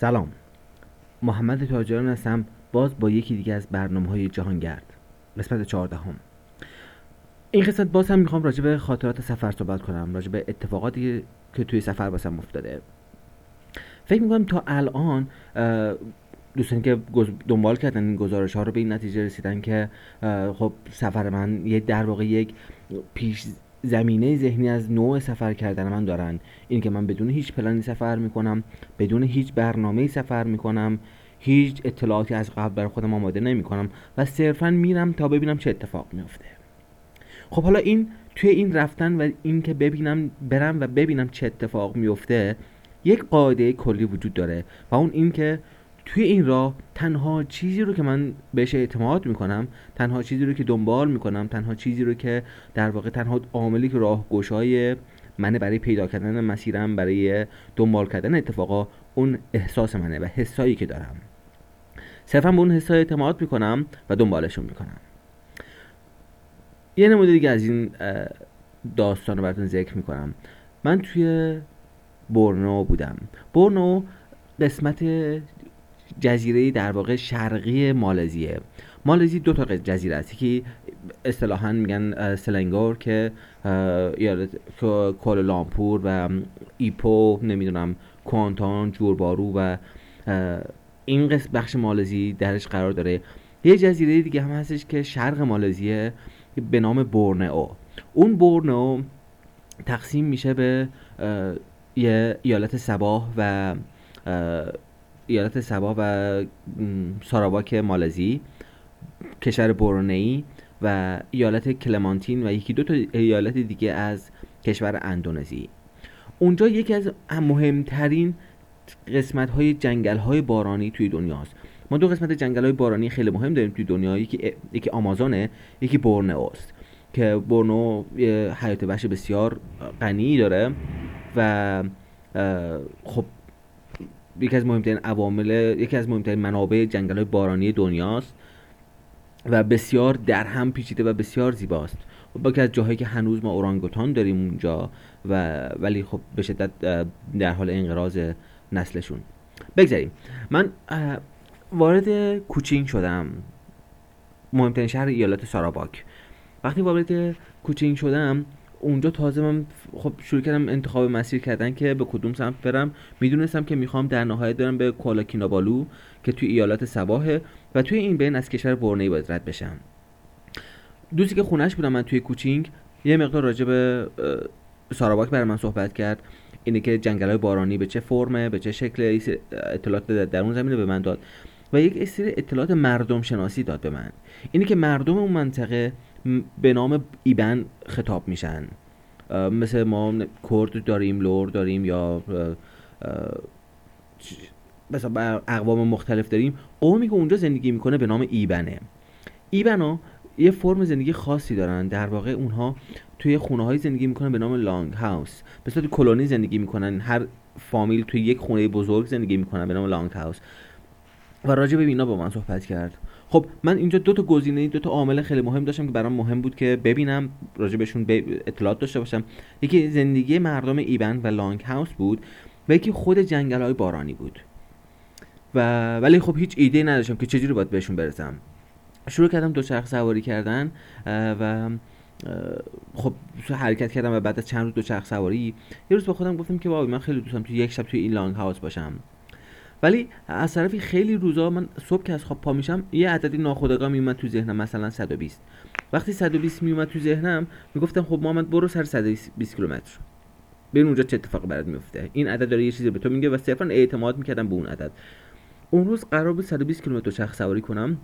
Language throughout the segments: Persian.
سلام. محمد تاجران هستم. باز با یکی دیگه از برنامه های جهانگرد. قسمت چهاردهم. این قسمت باز هم می‌خوام راجع به خاطرات سفر صحبت کنم راجع به اتفاقاتی که توی سفر واسم افتاده. فکر می‌کنم تا الان دوستانی که دنبال کردن این گزارش ها رو به این نتیجه رسیدن که خب سفر من یه در واقع یک پیش زمینه ذهنی از نوع سفر کردن من دارن. این که من بدون هیچ پلانی سفر می‌کنم بدون هیچ برنامه سفر می‌کنم هیچ اطلاعاتی از قبل برای خودم آماده نمی کنم و صرفا میرم تا ببینم چه اتفاق میفته خب حالا این توی این رفتن و این که ببینم برم و ببینم چه اتفاق میفته یک قاعده کلی وجود داره و اون این که توی این راه تنها چیزی رو که من بهش اعتماد می‌کنم تنها چیزی رو که دنبال می‌کنم تنها چیزی رو که در واقع تنها عاملی که راه گشای منه برای پیدا کردن مسیرم برای دنبال کردن اتفاقا اون احساس منه و حسایی که دارم. صرفا به اون حسای اعتماد می‌کنم و دنبالشون می‌کنم. یه نمونه دیگه از این داستان رو براتون ذکر می‌کنم. من توی برنو بودم. برنو قسمت جزیره در واقع شرقی مالزیه. مالزی دو تا جزیره است. که اصطلاحا میگن سلنگور که لامپور و ایپو نمی‌دونم کوانتان جوربارو و این قسم بخش مالزی درش قرار داره. یه جزیره دیگه هم هستش که شرق مالزیه به نام بورنئو. اون بورنئو تقسیم میشه به یه ایالت سباه و ایالت سبا و ساراواک مالزی کشور برونئی و ایالت کلمانتین و یکی دو تا ایالت دیگه از کشور اندونزی. اونجا یکی از مهمترین قسمت های جنگل های بارانی توی دنیاست. ما دو قسمت جنگل های بارانی خیلی مهم داریم توی دنیا. یکی, یکی آمازونه یکی است که برنو حیات وحش بسیار غنی داره و خب یکی از مهمترین عوامل یکی از مهمترین منابع جنگل های بارانی دنیاست و بسیار در هم پیچیده و بسیار زیباست. و با از جاهایی که هنوز ما اورانگوتان داریم اونجا و ولی خب به شدت در حال انقراض نسلشون. بگذاریم. من وارد کوچینگ شدم. مهمترین شهر ایالات ساراباک. وقتی وارد کوچینگ شدم اونجا تازه من خب شروع کردم انتخاب مسیر کردن که به کدوم سمت برم. می‌دونستم که می‌خوام در نهایت برم به کولاکینابالو که توی ایالات سواحه و توی این بین از کشور برنی باید رد بشم. دوستی که خونش بودم من توی کوچینگ یه مقدار راجع به ساراواک برای من صحبت کرد. اینه که جنگل بارانی به چه فرمه به چه شکل اطلاعات در اون زمینه به من داد. و یک سری اطلاعات مردم شناسی داد به من. اینه که مردم اون منطقه به نام ایبن خطاب میشن. مثل ما کرد داریم لور داریم یا مثلا اقوام مختلف داریم. قومی که اونجا زندگی می‌کنه به نام ایبنه. ایبنا یه فرم زندگی خاصی دارن. در واقع اونها توی خونه های زندگی می‌کنن به نام لانگ هاوس. به صورت کلونی زندگی می‌کنن. هر فامیل توی یک خونه بزرگ زندگی می‌کنن به نام لانگ هاوس. و راجع به اینا با من صحبت کرد. خب من اینجا دو تا گزینه دو تا عامل خیلی مهم داشتم که برام مهم بود که ببینم راجع بهشون اطلاعات داشته باشم. یکی زندگی مردم ایبن و لانگ هاوس بود و یکی خود جنگل های بارانی بود. و ولی خب هیچ ایده نداشتم که چجوری باید بهشون برسم. شروع کردم دو چرخ سواری کردن و خب حرکت کردم و بعد از چند روز دو چرخ سواری یه روز با خودم گفتم که وای من خیلی دوستم توی یک شب توی این لانگ هاوس باشم. ولی از طرفی خیلی روزا من صبح که از خواب پا میشم یه عددی ناخودآگاه میومد تو ذهنم مثلا 120 وقتی 120 میومد تو ذهنم می‌گفتم خب محمد برو سر 120 کیلومتر. ببین اونجا چه اتفاقی برات میفته. این عدد داره یه چیزی به تو میگه و صرفا اعتماد می‌کردم به اون عدد. اون روز قرار بود 120 کیلومتر چرخ سواری کنم.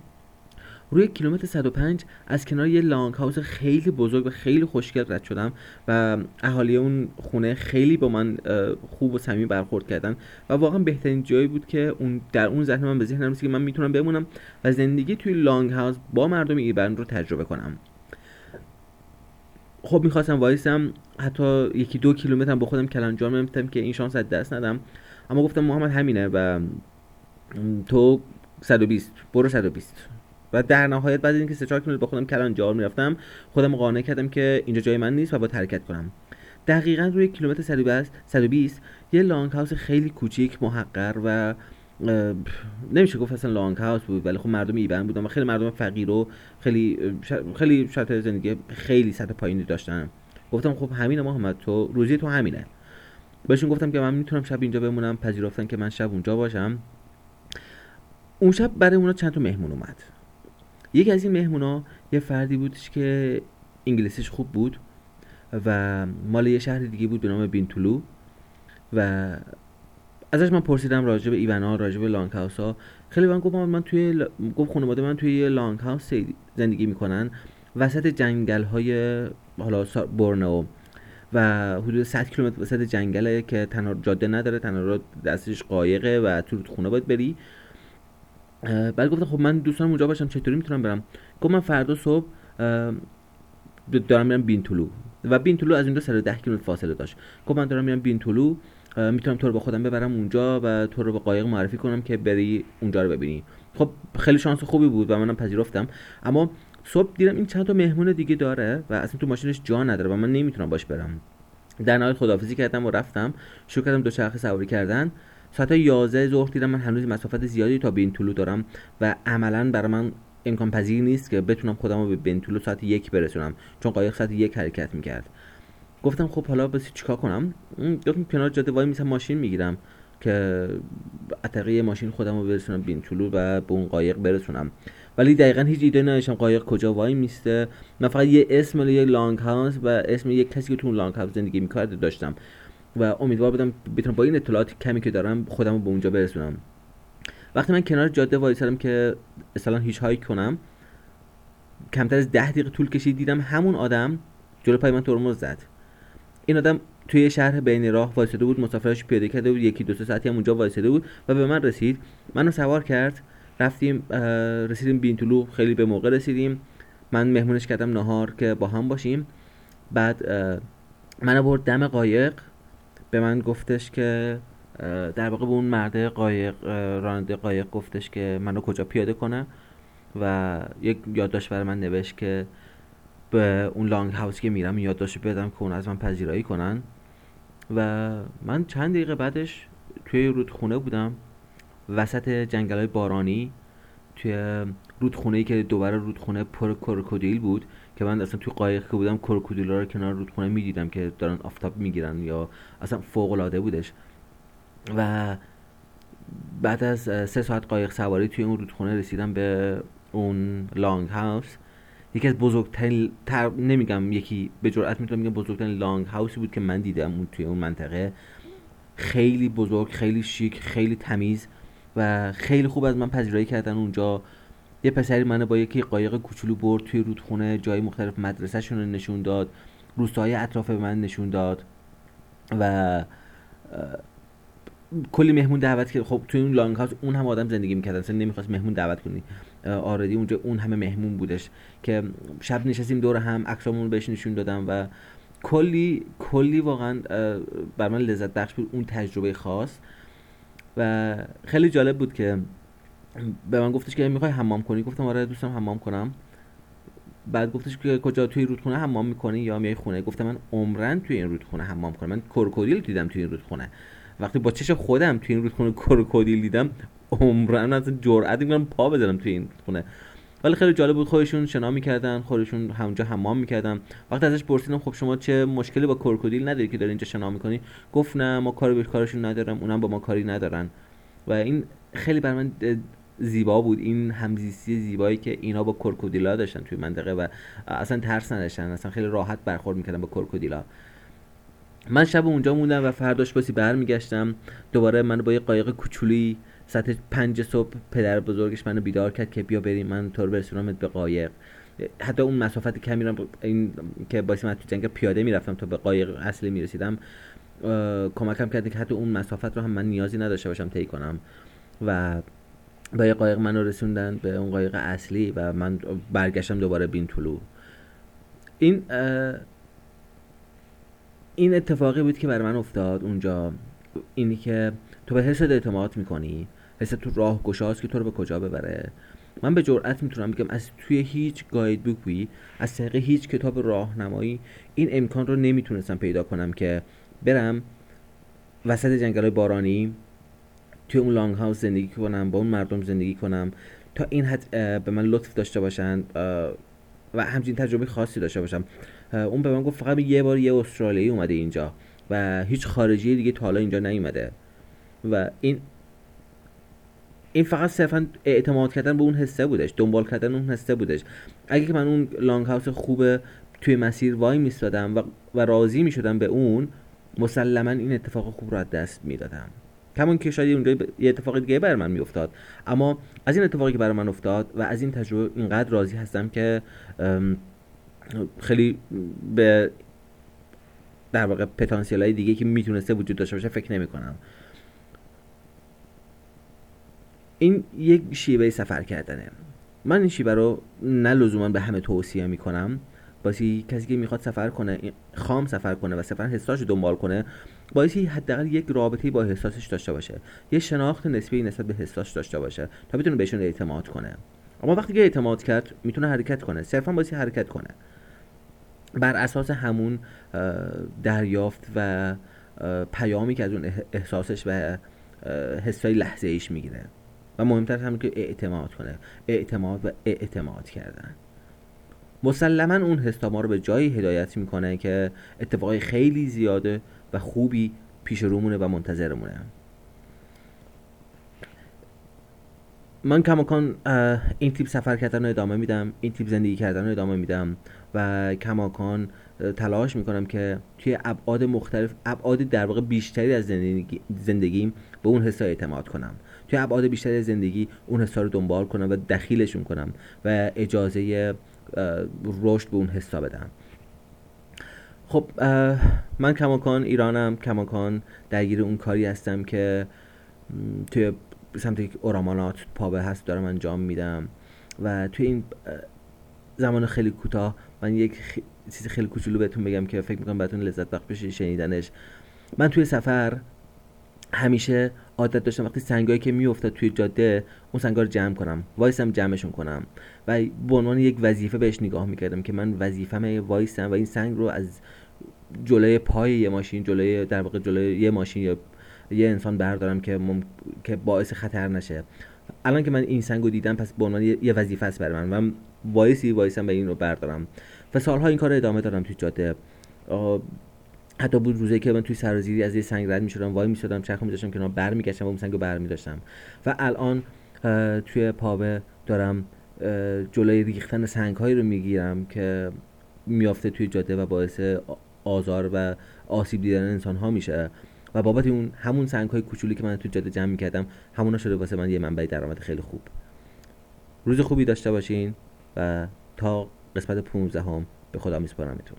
روی کیلومتر 105 از کنار یه لانگ هاوس خیلی بزرگ و خیلی خوشگل رد شدم و اهالی اون خونه خیلی با من خوب و صمیمی برخورد کردن و واقعا بهترین جایی بود که اون در اون ذهن من به ذهنم رسید که من می‌تونم بمونم و زندگی توی لانگ هاوس با مردم ایران رو تجربه کنم. خب می‌خواستم وایسم حتی یکی دو کیلومتر با خودم کلنجار میمتم که این شانس از دست ندم. اما گفتم محمد همینه و تو 120 برو 120 و در نهایت بعد اینکه سه چهار کیلومتر با خودم کلان جار می‌رفتم خودم قانع کردم که اینجا جای من نیست و با حرکت کنم. دقیقا روی کیلومتر 120 یه لانگ هاوس خیلی کوچیک محقر و نمیشه گفت اصلا لانگ هاوس بود ولی خب مردم ایبن بودن و خیلی مردم فقیر و خیلی خیلی شرط زندگی خیلی سطح پایینی داشتن. گفتم خب همینه محمد تو روزی تو همینه. بهشون گفتم که من می‌تونم شب اینجا بمونم پذیرفتن که من شب اونجا باشم. اون شب برای اونا چند تا مهمون اومد. یکی از این مهمونا یه فردی بودش که انگلیسیش خوب بود و مال یه شهر دیگه بود به نام بینتولو و ازش من پرسیدم راجع به ایونا راجع به لانگ هاوس ها خیلی من گفت من توی ل... گفت خانواده من توی یه لانگ هاوس زندگی می‌کنن. وسط جنگل های حالا بورنو و حدود 100 کیلومتر وسط جنگله که تنها جاده نداره تنها دستش قایقه و تو خونه باید بری. بعد گفتم خب من دوستان اونجا باشم چطوری می‌تونم برم؟ گفت من فردا صبح دارم میرم بینتولو و بینتولو از اینجا 110 کیلومتر فاصله داشت. گفت من دارم میرم بینتولو می‌تونم تو رو با خودم ببرم اونجا و تو رو با قایق معرفی کنم که بری اونجا رو ببینی. خب خیلی شانس خوبی بود و منم پذیرفتم. اما صبح دیدم این چند تا مهمون دیگه داره و اصلا تو ماشینش جا نداره و من نمی‌تونم باش برم. در نهایت خدافزی کردم و رفتم. شروع کردم دو چرخه سواری کردن. ساعت 11 ظهر دیدم من هنوز مسافت زیادی تا بینتولو دارم و عملا برای من امکان پذیر نیست که بتونم خودم رو به بینتولو ساعت یک برسونم چون قایق ساعت یک حرکت می‌کرد. گفتم خب حالا بس چیکار کنم؟ گفتم کنار جاده وای میسم ماشین می‌گیرم که اتقی ماشین خودم رو برسونم بینتولو و به اون قایق برسونم. ولی دقیقا هیچ ایده نداشتم قایق کجا وای میسته. من فقط یه اسم یه لانگ هاوس و اسم یک کسی که تو لانگ هاوس زندگی می‌کرد داشتم. و امیدوار بودم بتونم با این اطلاعات کمی که دارم خودم رو به اونجا برسونم. وقتی من کنار جاده وایسادم که اصلا هیچ هایی کنم کمتر از ده دقیقه طول کشید دیدم همون آدم جلو پای من ترمز زد. این آدم توی شهر بین راه وایساده بود مسافرش پیاده کرده بود یکی دو سه ساعتی هم اونجا وایساده بود و به من رسید. منو سوار کرد رفتیم رسیدیم بینتولو خیلی به موقع رسیدیم. من مهمونش کردم نهار که با هم باشیم. بعد من برد دم قایق. به من گفتش که در واقع به اون مرده قایق راننده قایق گفتش که منو کجا پیاده کنه و یک یادداشت برای من نوشت که به اون لانگ هاوس که میرم یادداشت بدم که اون از من پذیرایی کنن. و من چند دقیقه بعدش توی رودخونه بودم وسط جنگل بارانی توی رودخونه ای که دوباره رودخونه پر کروکودیل بود. که من اصلا توی قایق که بودم کروکودیل رو کنار رودخونه می‌دیدم که دارن آفتاب می‌گیرن یا اصلا فوق العاده بودش. و بعد از سه ساعت قایق سواری توی اون رودخونه رسیدم به اون لانگ هاوس یکی از بزرگترین تر... نمیگم یکی به جرئت می‌تونم میگم بزرگترین لانگ هاوسی بود که من دیدم اون توی اون منطقه. خیلی بزرگ خیلی شیک خیلی تمیز و خیلی خوب از من پذیرایی کردن اونجا. یه پسری منو با یکی قایق کوچولو برد توی رودخونه جای مختلف مدرسهشون رو نشون داد روستاهای اطراف من نشون داد و کلی مهمون دعوت کرد. خب توی اون لانگ هاوس اون هم آدم زندگی می‌کردن. اصلا نمی‌خواست مهمون دعوت کنی. آردی اونجا اون همه مهمون بودش که شب نشستیم دور هم عکسامون بهش نشون دادم و کلی کلی واقعا بر من لذت بخش بود. اون تجربه خاص. و خیلی جالب بود که به من گفتش که می‌خوای حمام کنی گفتم آره دوستم حمام کنم. بعد گفتش که کجا توی رودخونه حمام می‌کنی یا میای خونه؟ گفتم من عمرن توی این رودخونه حمام کنم. من کروکودیل دیدم توی این رودخونه. وقتی با چش خودم توی این رودخونه کروکودیل دیدم عمرن اصلا جرئت می‌کنم پا بزنم توی این رودخونه. ولی خیلی جالب بود خودشون شنا می‌کردن خودشون همونجا حمام می‌کردن. وقتی ازش پرسیدم خب شما چه مشکلی با کروکودیل نداری که داری اینجا شنا می‌کنی؟ گفت نه ما کاری به کارشون ندارم اونم با ما کاری ندارن. و این خیلی بر من زیبا بود. این همزیستی زیبایی که اینا با کرکودیلا داشتن توی منطقه و اصلا ترس نداشتن. اصلا خیلی راحت برخورد می‌کردن با کرکودیلا. من شب اونجا موندم و فرداش باسی برمیگشتم. دوباره من با یه قایق کوچولی ساعت پنج صبح پدر بزرگش منو بیدار کرد که بیا بریم. من تو رو برسونمت به قایق. حتی اون مسافت کمی رو این که باعث من تو جنگل پیاده می‌رفتم تا به قایق اصلی می‌رسیدم کمکم کرد که حتی اون مسافت رو هم من نیازی نداشته باشم طی کنم. و با یه قایق منو رسوندن به اون قایق اصلی و من برگشتم دوباره بین طلو این این اتفاقی بود که برای من افتاد اونجا. اینی که تو به حست اعتماد می‌کنی حس تو راه گشاست که تو رو به کجا ببره. من به جرئت می‌تونم بگم از توی هیچ گاید بوکی از طریق هیچ کتاب راهنمایی این امکان رو نمی‌تونستم پیدا کنم که برم وسط جنگل بارانی توی اون لانگ هاوس زندگی کنم با اون مردم زندگی کنم تا این حد به من لطف داشته باشن و همچین تجربه خاصی داشته باشم. اون به من گفت فقط یه بار یه استرالیایی اومده اینجا و هیچ خارجی دیگه تا حالا اینجا نیومده. و این این فقط صرفا اعتماد کردن به اون حسه بودش دنبال کردن اون حسه بودش. اگه که من اون لانگ هاوس خوب توی مسیر وای میستادم و, و راضی می‌شدم به اون مسلما این اتفاق خوب رو از دست می‌دادم. کمان که شاید اونجا یه اتفاق دیگه بر من میافتاد. اما از این اتفاقی که برای من افتاد و از این تجربه اینقدر راضی هستم که خیلی به در واقع پتانسیل های دیگه که می‌تونسته وجود داشته باشه فکر نمی کنم این یک شیوه سفر کردنه. من این شیوه رو نه لزوما به همه توصیه می‌کنم. بایستی کسی که می‌خواد سفر کنه خام سفر کنه و سفر حساش دنبال کنه بایستی حداقل یک رابطه با حساسش داشته باشه. یه شناخت نسبی نسبت به حساش داشته باشه تا بتونه بهشون اعتماد کنه. اما وقتی که اعتماد کرد می‌تونه حرکت کنه. صرفا بایستی حرکت کنه. بر اساس همون دریافت و پیامی که از اون احساسش و حسای لحظه ایش می‌گیره. و مهمتر همین که اعتماد کنه. اعتماد و اعتماد کردن. مسلما اون حس ما رو به جایی هدایت می‌کنه که اتفاقای خیلی زیاده و خوبی پیش رومونه و منتظرمونه. من کماکان این تیپ سفر کردن رو ادامه میدم این تیپ زندگی کردن رو ادامه میدم و کماکان تلاش می‌کنم که توی ابعاد مختلف ابعاد در واقع بیشتری از زندگی زندگیم به اون حسا اعتماد کنم. توی ابعاد بیشتری از زندگی اون حسا رو دنبال کنم و دخیلشون کنم و اجازه رشد به اون حسا بدم. خب من کماکان ایرانم. کماکان درگیر اون کاری هستم که توی سمت یک اورامانات پابه هست دارم انجام میدم. و توی این زمان خیلی کوتاه من یک چیز خیلی کوچولو بهتون بگم که فکر می‌کنم بهتون لذت بخش بشه شنیدنش. من توی سفر همیشه عادت داشتم وقتی سنگایی که میافتاد توی جاده اون سنگا رو جمع کنم وایسم جمعشون کنم. و به عنوان یک وظیفه بهش نگاه می‌کردم که من وظیفم وایسم و این سنگ رو از جلوی پای یه ماشین جلوی در واقع جلوی یه ماشین یا یه انسان بردارم که مم... که باعث خطر نشه. الان که من این سنگ رو دیدم پس به عنوان یه وظیفه است برای من و وایسی وایسم به این رو بردارم. و سالها این کار رو ادامه دادم توی جاده. حتی بود روزی که من توی سرازیری از یه سنگ رد می‌شدم وای می‌شدم چرخ میذاشتم کنار بر میگشتم و اون سنگ رو بر میداشتم و الان توی پاوه دارم جلوی ریختن سنگ هایی رو می‌گیرم که میافته توی جاده و باعث آزار و آسیب دیدن انسان ها میشه. و بابت اون همون سنگ های کوچولی که من توی جاده جمع می‌کردم همونا شده واسه من یه منبع درآمد خیلی خوب. روز خوبی داشته باشین و تا قسمت 15 هم به خدا میسپارمتون.